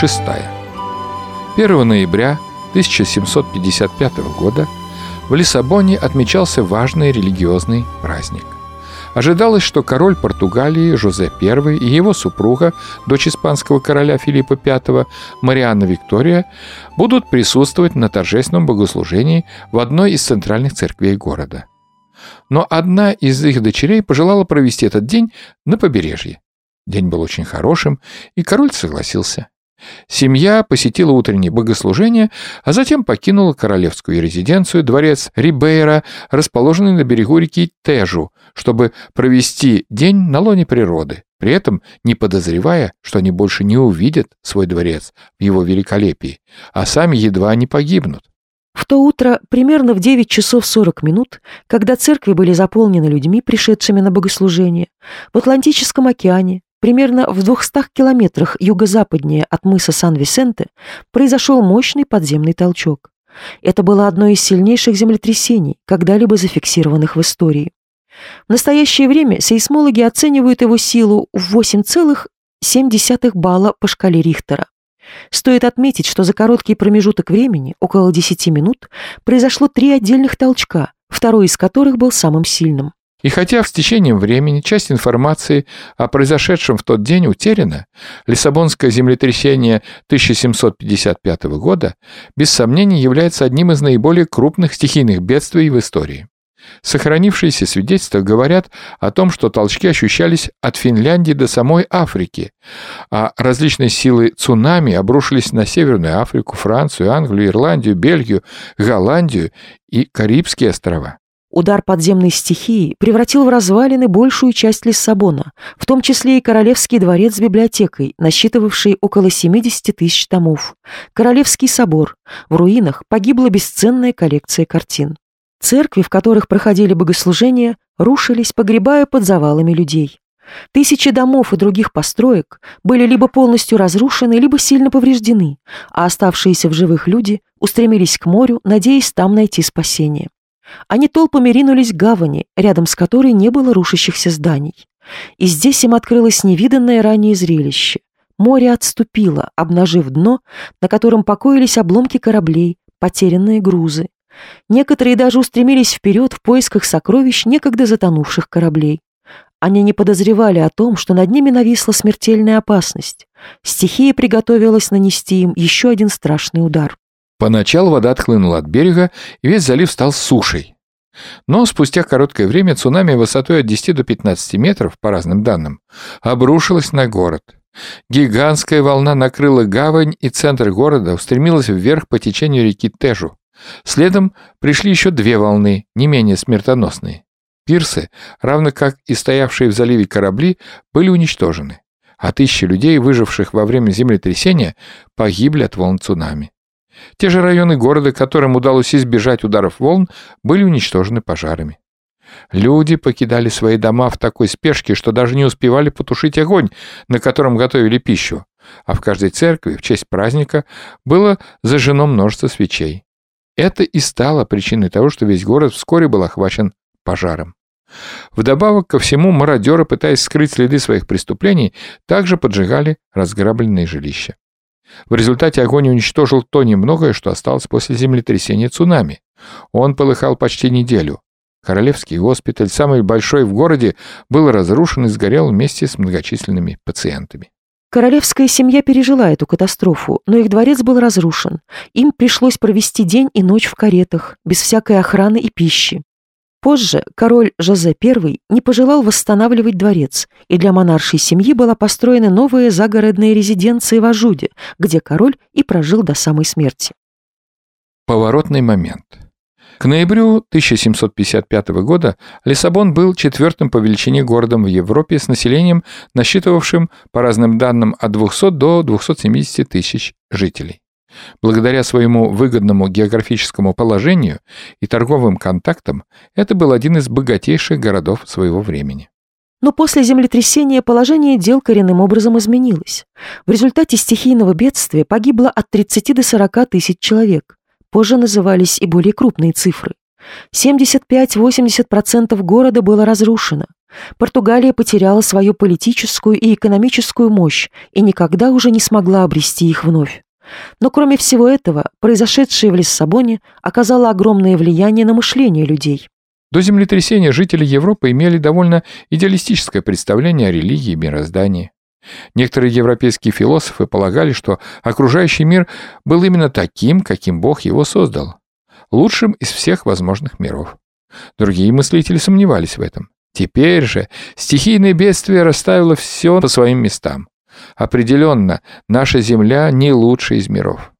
Глава 6. 1 ноября 1755 года в Лиссабоне отмечался важный религиозный праздник. Ожидалось, что король Португалии Жозе I и его супруга, дочь испанского короля Филиппа V, Марианна Виктория, будут присутствовать на торжественном богослужении в одной из центральных церквей города. Но одна из их дочерей пожелала провести этот день на побережье. День был очень хорошим, и король согласился. Семья посетила утреннее богослужение, а затем покинула королевскую резиденцию, дворец Рибейра, расположенный на берегу реки Тежу, чтобы провести день на лоне природы, при этом не подозревая, что они больше не увидят свой дворец в его великолепии, а сами едва не погибнут. В то утро, примерно в 9 часов 40 минут, когда церкви были заполнены людьми, пришедшими на богослужение, в Атлантическом океане Примерно в 200 километрах юго-западнее от мыса Сан-Висенте произошел мощный подземный толчок. Это было одно из сильнейших землетрясений, когда-либо зафиксированных в истории. В настоящее время сейсмологи оценивают его силу в 8,7 балла по шкале Рихтера. Стоит отметить, что за короткий промежуток времени, около 10 минут, произошло три отдельных толчка, второй из которых был самым сильным. И хотя с течением времени часть информации о произошедшем в тот день утеряна, Лиссабонское землетрясение 1755 года без сомнения является одним из наиболее крупных стихийных бедствий в истории. Сохранившиеся свидетельства говорят о том, что толчки ощущались от Финляндии до самой Африки, а различные силы цунами обрушились на Северную Африку, Францию, Англию, Ирландию, Бельгию, Голландию и Карибские острова. Удар подземной стихии превратил в развалины большую часть Лиссабона, в том числе и Королевский дворец с библиотекой, насчитывавший около 70 тысяч томов, Королевский собор. В руинах погибла бесценная коллекция картин. Церкви, в которых проходили богослужения, рушились, погребая под завалами людей. Тысячи домов и других построек были либо полностью разрушены, либо сильно повреждены, а оставшиеся в живых люди устремились к морю, надеясь там найти спасение. Они толпами ринулись к гавани, рядом с которой не было рушащихся зданий. И здесь им открылось невиданное ранее зрелище. Море отступило, обнажив дно, на котором покоились обломки кораблей, потерянные грузы. Некоторые даже устремились вперед в поисках сокровищ некогда затонувших кораблей. Они не подозревали о том, что над ними нависла смертельная опасность. Стихия приготовилась нанести им еще один страшный удар. Поначалу вода отхлынула от берега, и весь залив стал сушей. Но спустя короткое время цунами высотой от 10 до 15 метров, по разным данным, обрушилась на город. Гигантская волна накрыла гавань, и центр города устремилась вверх по течению реки Тежу. Следом пришли еще две волны, не менее смертоносные. Пирсы, равно как и стоявшие в заливе корабли, были уничтожены, а тысячи людей, выживших во время землетрясения, погибли от волн цунами. Те же районы города, которым удалось избежать ударов волн, были уничтожены пожарами. Люди покидали свои дома в такой спешке, что даже не успевали потушить огонь, на котором готовили пищу, а в каждой церкви в честь праздника было зажжено множество свечей. Это и стало причиной того, что весь город вскоре был охвачен пожаром. Вдобавок ко всему, мародеры, пытаясь скрыть следы своих преступлений, также поджигали разграбленные жилища. В результате огонь уничтожил то немногое, что осталось после землетрясения цунами. Он полыхал почти неделю. Королевский госпиталь, самый большой в городе, был разрушен и сгорел вместе с многочисленными пациентами. Королевская семья пережила эту катастрофу, но их дворец был разрушен. Им пришлось провести день и ночь в каретах, без всякой охраны и пищи. Позже король Жозе I не пожелал восстанавливать дворец, и для монаршей семьи была построена новая загородная резиденция в Ажуде, где король и прожил до самой смерти. Поворотный момент. К ноябрю 1755 года Лиссабон был четвертым по величине городом в Европе с населением, насчитывавшим, по разным данным, от 200 до 270 тысяч жителей. Благодаря своему выгодному географическому положению и торговым контактам это был один из богатейших городов своего времени. Но после землетрясения положение дел коренным образом изменилось. В результате стихийного бедствия погибло от 30 до 40 тысяч человек. Позже назывались и более крупные цифры. 75-80% города было разрушено. Португалия потеряла свою политическую и экономическую мощь и никогда уже не смогла обрести их вновь. Но кроме всего этого, произошедшее в Лиссабоне оказало огромное влияние на мышление людей. До землетрясения жители Европы имели довольно идеалистическое представление о религии и мироздании. Некоторые европейские философы полагали, что окружающий мир был именно таким, каким Бог его создал, лучшим из всех возможных миров. Другие мыслители сомневались в этом. Теперь же стихийное бедствие расставило все по своим местам. Определенно, наша Земля не лучшая из миров.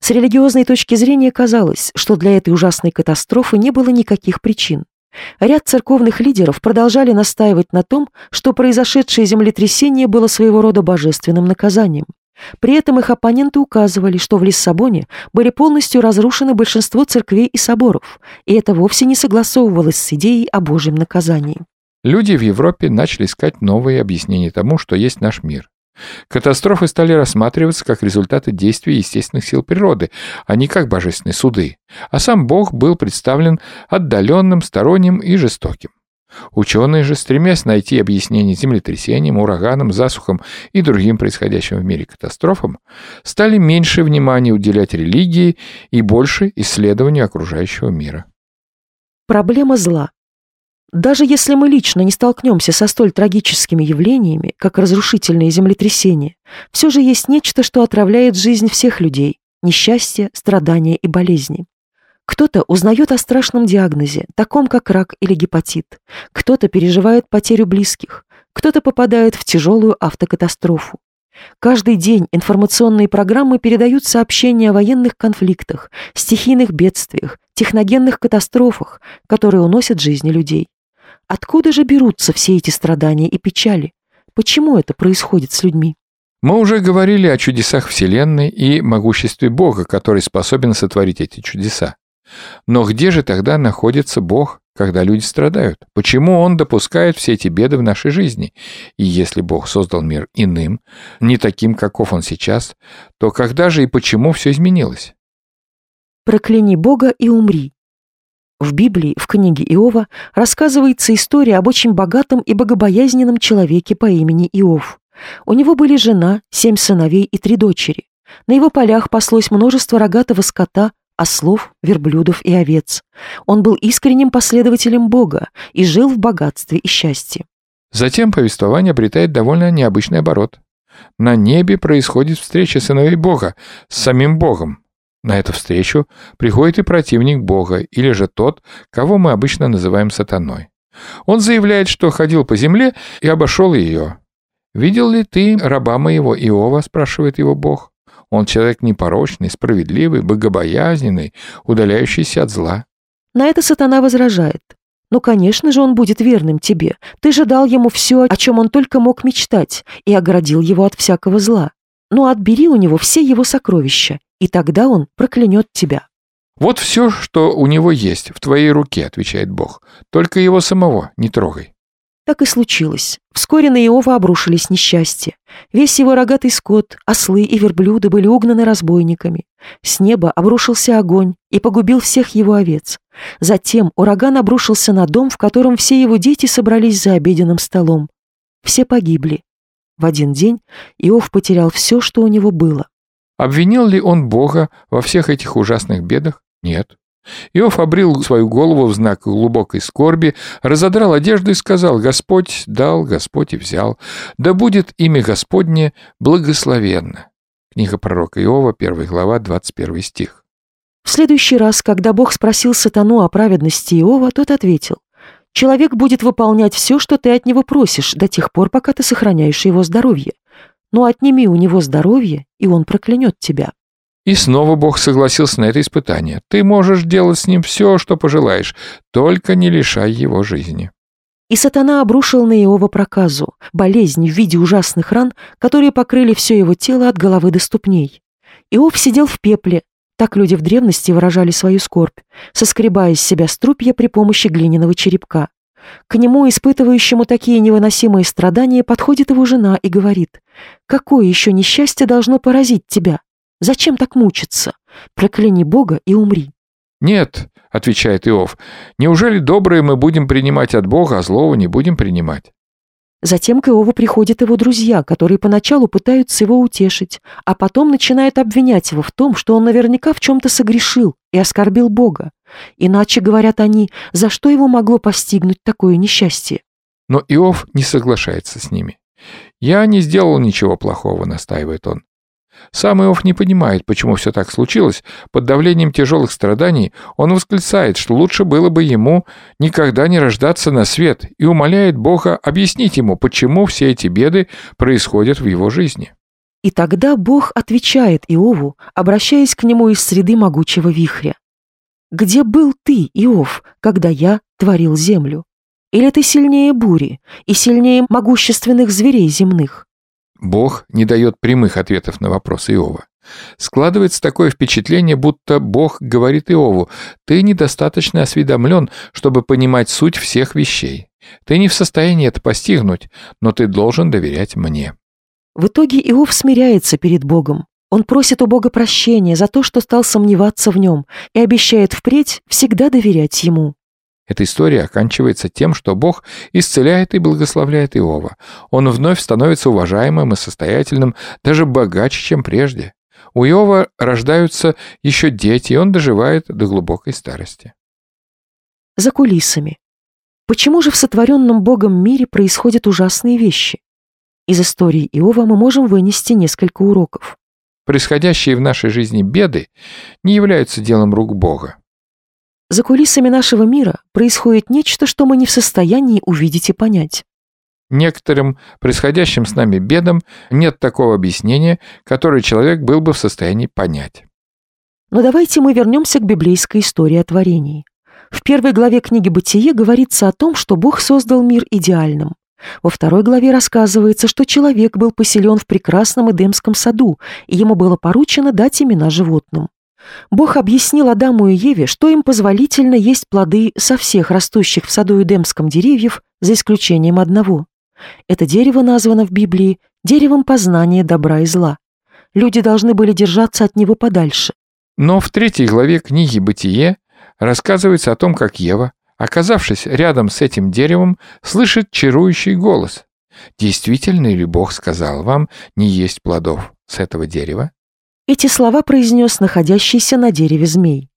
С религиозной точки зрения казалось, что для этой ужасной катастрофы не было никаких причин. Ряд церковных лидеров продолжали настаивать на том, что произошедшее землетрясение было своего рода божественным наказанием. При этом их оппоненты указывали, что в Лиссабоне были полностью разрушены большинство церквей и соборов, и это вовсе не согласовывалось с идеей о Божьем наказании. Люди в Европе начали искать новые объяснения тому, что есть наш мир. Катастрофы стали рассматриваться как результаты действий естественных сил природы, а не как божественные суды, а сам Бог был представлен отдаленным, сторонним и жестоким. Ученые же, стремясь найти объяснение землетрясениям, ураганам, засухам и другим происходящим в мире катастрофам, стали меньше внимания уделять религии и больше исследованию окружающего мира. Проблема зла. Даже если мы лично не столкнемся со столь трагическими явлениями, как разрушительные землетрясения, все же есть нечто, что отравляет жизнь всех людей – несчастье, страдания и болезни. Кто-то узнает о страшном диагнозе, таком как рак или гепатит. Кто-то переживает потерю близких. Кто-то попадает в тяжелую автокатастрофу. Каждый день информационные программы передают сообщения о военных конфликтах, стихийных бедствиях, техногенных катастрофах, которые уносят жизни людей. Откуда же берутся все эти страдания и печали? Почему это происходит с людьми? Мы уже говорили о чудесах Вселенной и могуществе Бога, который способен сотворить эти чудеса. Но где же тогда находится Бог, когда люди страдают? Почему Он допускает все эти беды в нашей жизни? И если Бог создал мир иным, не таким, каков он сейчас, то когда же и почему все изменилось? «Прокляни Бога и умри», в Библии, в книге Иова, рассказывается история об очень богатом и богобоязненном человеке по имени Иов. У него были жена, семь сыновей и три дочери. На его полях паслось множество рогатого скота, ослов, верблюдов и овец. Он был искренним последователем Бога и жил в богатстве и счастье. Затем повествование обретает довольно необычный оборот. На небе происходит встреча сыновей Бога с самим Богом, на эту встречу приходит и противник Бога, или же тот, кого мы обычно называем сатаной. Он заявляет, что ходил по земле и обошел ее. «Видел ли ты раба моего Иова?» – спрашивает его Бог. Он человек непорочный, справедливый, богобоязненный, удаляющийся от зла. На это сатана возражает. «Ну, конечно же, он будет верным тебе. Ты же дал ему все, о чем он только мог мечтать, и оградил его от всякого зла. Ну, отбери у него все его сокровища, и тогда он проклянет тебя». «Вот все, что у него есть, в твоей руке», — отвечает Бог. «Только его самого не трогай». Так и случилось. Вскоре на Иова обрушились несчастья. Весь его рогатый скот, ослы и верблюды были угнаны разбойниками. С неба обрушился огонь и погубил всех его овец. Затем ураган обрушился на дом, в котором все его дети собрались за обеденным столом. Все погибли. В один день Иов потерял все, что у него было. Обвинил ли он Бога во всех этих ужасных бедах? Нет. Иов обрил свою голову в знак глубокой скорби, разодрал одежду и сказал, «Господь дал, Господь и взял, да будет имя Господне благословенно». Книга пророка Иова, 1 глава, 21 стих. В следующий раз, когда Бог спросил сатану о праведности Иова, тот ответил, «Человек будет выполнять все, что ты от него просишь, до тех пор, пока ты сохраняешь его здоровье но отними у него здоровье, и он проклянет тебя». И снова Бог согласился на это испытание. Ты можешь делать с ним все, что пожелаешь, только не лишай его жизни. И сатана обрушил на Иова проказу, болезнь в виде ужасных ран, которые покрыли все его тело от головы до ступней. Иов сидел в пепле, так люди в древности выражали свою скорбь, соскребая из себя струпья при помощи глиняного черепка. К нему, испытывающему такие невыносимые страдания, подходит его жена и говорит, «Какое еще несчастье должно поразить тебя? Зачем так мучиться? Прокляни Бога и умри». «Нет», — отвечает Иов, — «неужели доброе мы будем принимать от Бога, а злого не будем принимать?» Затем к Иову приходят его друзья, которые поначалу пытаются его утешить, а потом начинают обвинять его в том, что он наверняка в чем-то согрешил и оскорбил Бога. Иначе, говорят они, за что его могло постигнуть такое несчастье? Но Иов не соглашается с ними. «Я не сделал ничего плохого», — настаивает он. Сам Иов не понимает, почему все так случилось. Под давлением тяжелых страданий он восклицает, что лучше было бы ему никогда не рождаться на свет, и умоляет Бога объяснить ему, почему все эти беды происходят в его жизни. И тогда Бог отвечает Иову, обращаясь к нему из среды могучего вихря. «Где был ты, Иов, когда я творил землю? Или ты сильнее бури и сильнее могущественных зверей земных?» Бог не дает прямых ответов на вопросы Иова. Складывается такое впечатление, будто Бог говорит Иову, «Ты недостаточно осведомлен, чтобы понимать суть всех вещей. Ты не в состоянии это постигнуть, но ты должен доверять мне». В итоге Иов смиряется перед Богом. Он просит у Бога прощения за то, что стал сомневаться в нем, и обещает впредь всегда доверять ему. Эта история оканчивается тем, что Бог исцеляет и благословляет Иова. Он вновь становится уважаемым и состоятельным, даже богаче, чем прежде. У Иова рождаются еще дети, и он доживает до глубокой старости. За кулисами. Почему же в сотворенном Богом мире происходят ужасные вещи? Из истории Иова мы можем вынести несколько уроков. Происходящие в нашей жизни беды не являются делом рук Бога. За кулисами нашего мира происходит нечто, что мы не в состоянии увидеть и понять. Некоторым происходящим с нами бедам нет такого объяснения, которое человек был бы в состоянии понять. Но давайте мы вернемся к библейской истории о творении. В первой главе книги «Бытие» говорится о том, что Бог создал мир идеальным. Во второй главе рассказывается, что человек был поселен в прекрасном Эдемском саду, и ему было поручено дать имена животным. Бог объяснил Адаму и Еве, что им позволительно есть плоды со всех растущих в саду Эдемском деревьев, за исключением одного. Это дерево названо в Библии деревом познания добра и зла. Люди должны были держаться от него подальше. Но в третьей главе книги «Бытие» рассказывается о том, как Ева, оказавшись рядом с этим деревом, слышит чарующий голос. «Действительно ли Бог сказал вам не есть плодов с этого дерева?» Эти слова произнес находящийся на дереве змей.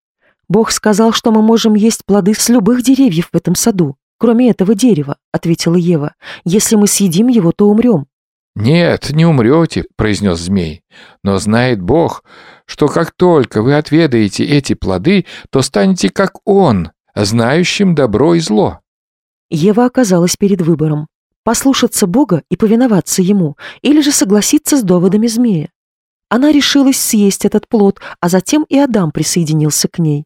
«Бог сказал, что мы можем есть плоды с любых деревьев в этом саду, кроме этого дерева», — ответила Ева. «Если мы съедим его, то умрем». «Нет, не умрете», — произнес змей. «Но знает Бог, что как только вы отведаете эти плоды, то станете как Он, знающим добро и зло». Ева оказалась перед выбором — послушаться Бога и повиноваться Ему, или же согласиться с доводами змея. Она решилась съесть этот плод, а затем и Адам присоединился к ней.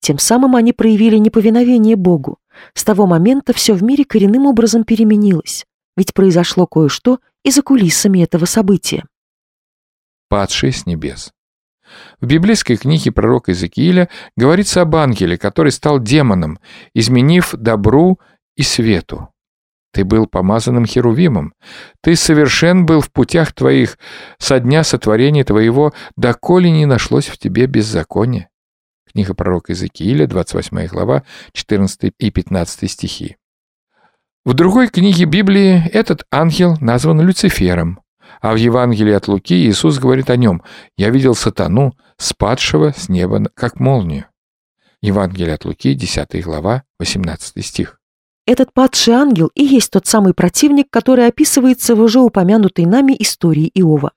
Тем самым они проявили неповиновение Богу. С того момента все в мире коренным образом переменилось, ведь произошло кое-что и за кулисами этого события. Падший с небес. В библейской книге пророка Иезекииля говорится об ангеле, который стал демоном, изменив добру и свету. Ты был помазанным Херувимом. Ты совершен был в путях твоих со дня сотворения твоего, доколе не нашлось в тебе беззакония. Книга пророка Иезекииля, 28 глава, 14 и 15 стихи. В другой книге Библии этот ангел назван Люцифером, а в Евангелии от Луки Иисус говорит о нем «Я видел сатану, спадшего с неба, как молнию». Евангелие от Луки, 10 глава, 18 стих. Этот падший ангел и есть тот самый противник, который описывается в уже упомянутой нами истории Иова.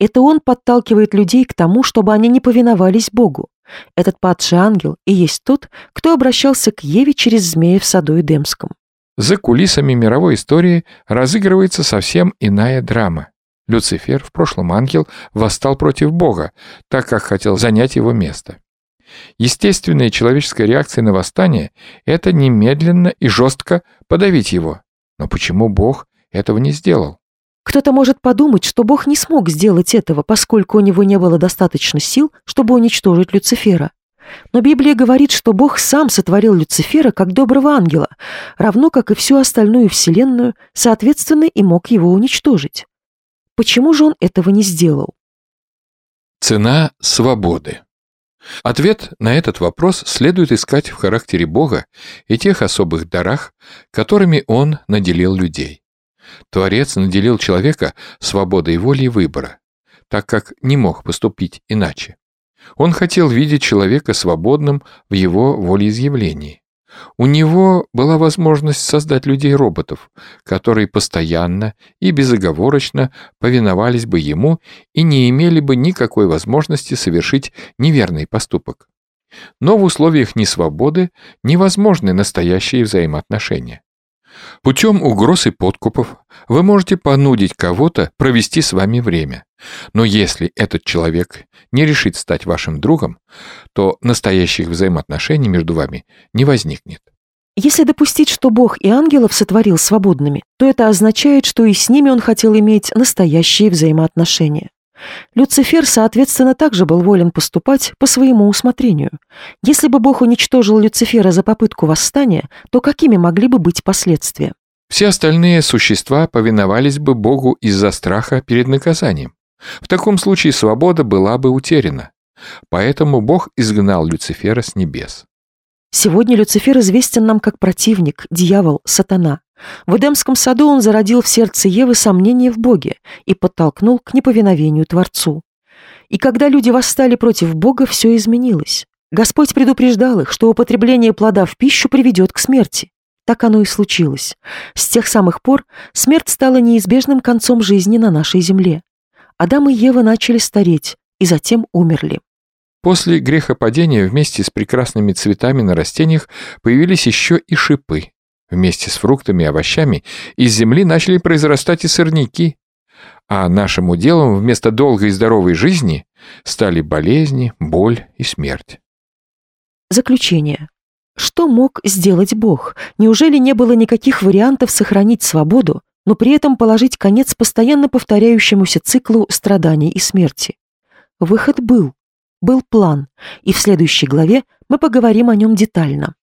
Это он подталкивает людей к тому, чтобы они не повиновались Богу. Этот падший ангел и есть тот, кто обращался к Еве через змея в саду Эдемском. За кулисами мировой истории разыгрывается совсем иная драма. Люцифер, в прошлом ангел, восстал против Бога, так как хотел занять его место. Естественная человеческая реакция на восстание – это немедленно и жестко подавить его. Но почему Бог этого не сделал? Кто-то может подумать, что Бог не смог сделать этого, поскольку у него не было достаточно сил, чтобы уничтожить Люцифера. Но Библия говорит, что Бог сам сотворил Люцифера как доброго ангела, равно как и всю остальную вселенную, соответственно, и мог его уничтожить. Почему же он этого не сделал? Цена свободы Ответ на этот вопрос следует искать в характере Бога и тех особых дарах, которыми Он наделил людей. Творец наделил человека свободой воли и выбора, так как не мог поступить иначе. Он хотел видеть человека свободным в его волеизъявлении. У него была возможность создать людей-роботов, которые постоянно и безоговорочно повиновались бы ему и не имели бы никакой возможности совершить неверный поступок. Но в условиях несвободы невозможны настоящие взаимоотношения. Путем угроз и подкупов вы можете понудить кого-то провести с вами время. Но если этот человек не решит стать вашим другом, то настоящих взаимоотношений между вами не возникнет. Если допустить, что Бог и ангелов сотворил свободными, то это означает, что и с ними он хотел иметь настоящие взаимоотношения. Люцифер, соответственно, также был волен поступать по своему усмотрению. Если бы Бог уничтожил Люцифера за попытку восстания, то какими могли бы быть последствия? Все остальные существа повиновались бы Богу из-за страха перед наказанием. В таком случае свобода была бы утеряна. Поэтому Бог изгнал Люцифера с небес. Сегодня Люцифер известен нам как противник, дьявол, сатана. В Эдемском саду он зародил в сердце Евы сомнение в Боге и подтолкнул к неповиновению Творцу. И когда люди восстали против Бога, все изменилось. Господь предупреждал их, что употребление плода в пищу приведет к смерти. Так оно и случилось. С тех самых пор смерть стала неизбежным концом жизни на нашей земле. Адам и Ева начали стареть и затем умерли. После грехопадения вместе с прекрасными цветами на растениях появились еще и шипы, Вместе с фруктами и овощами из земли начали произрастать и сорняки, а нашим уделом вместо долгой и здоровой жизни стали болезни, боль и смерть. Заключение. Что мог сделать Бог? Неужели не было никаких вариантов сохранить свободу, но при этом положить конец постоянно повторяющемуся циклу страданий и смерти? Выход был. Был план, и в следующей главе мы поговорим о нем детально.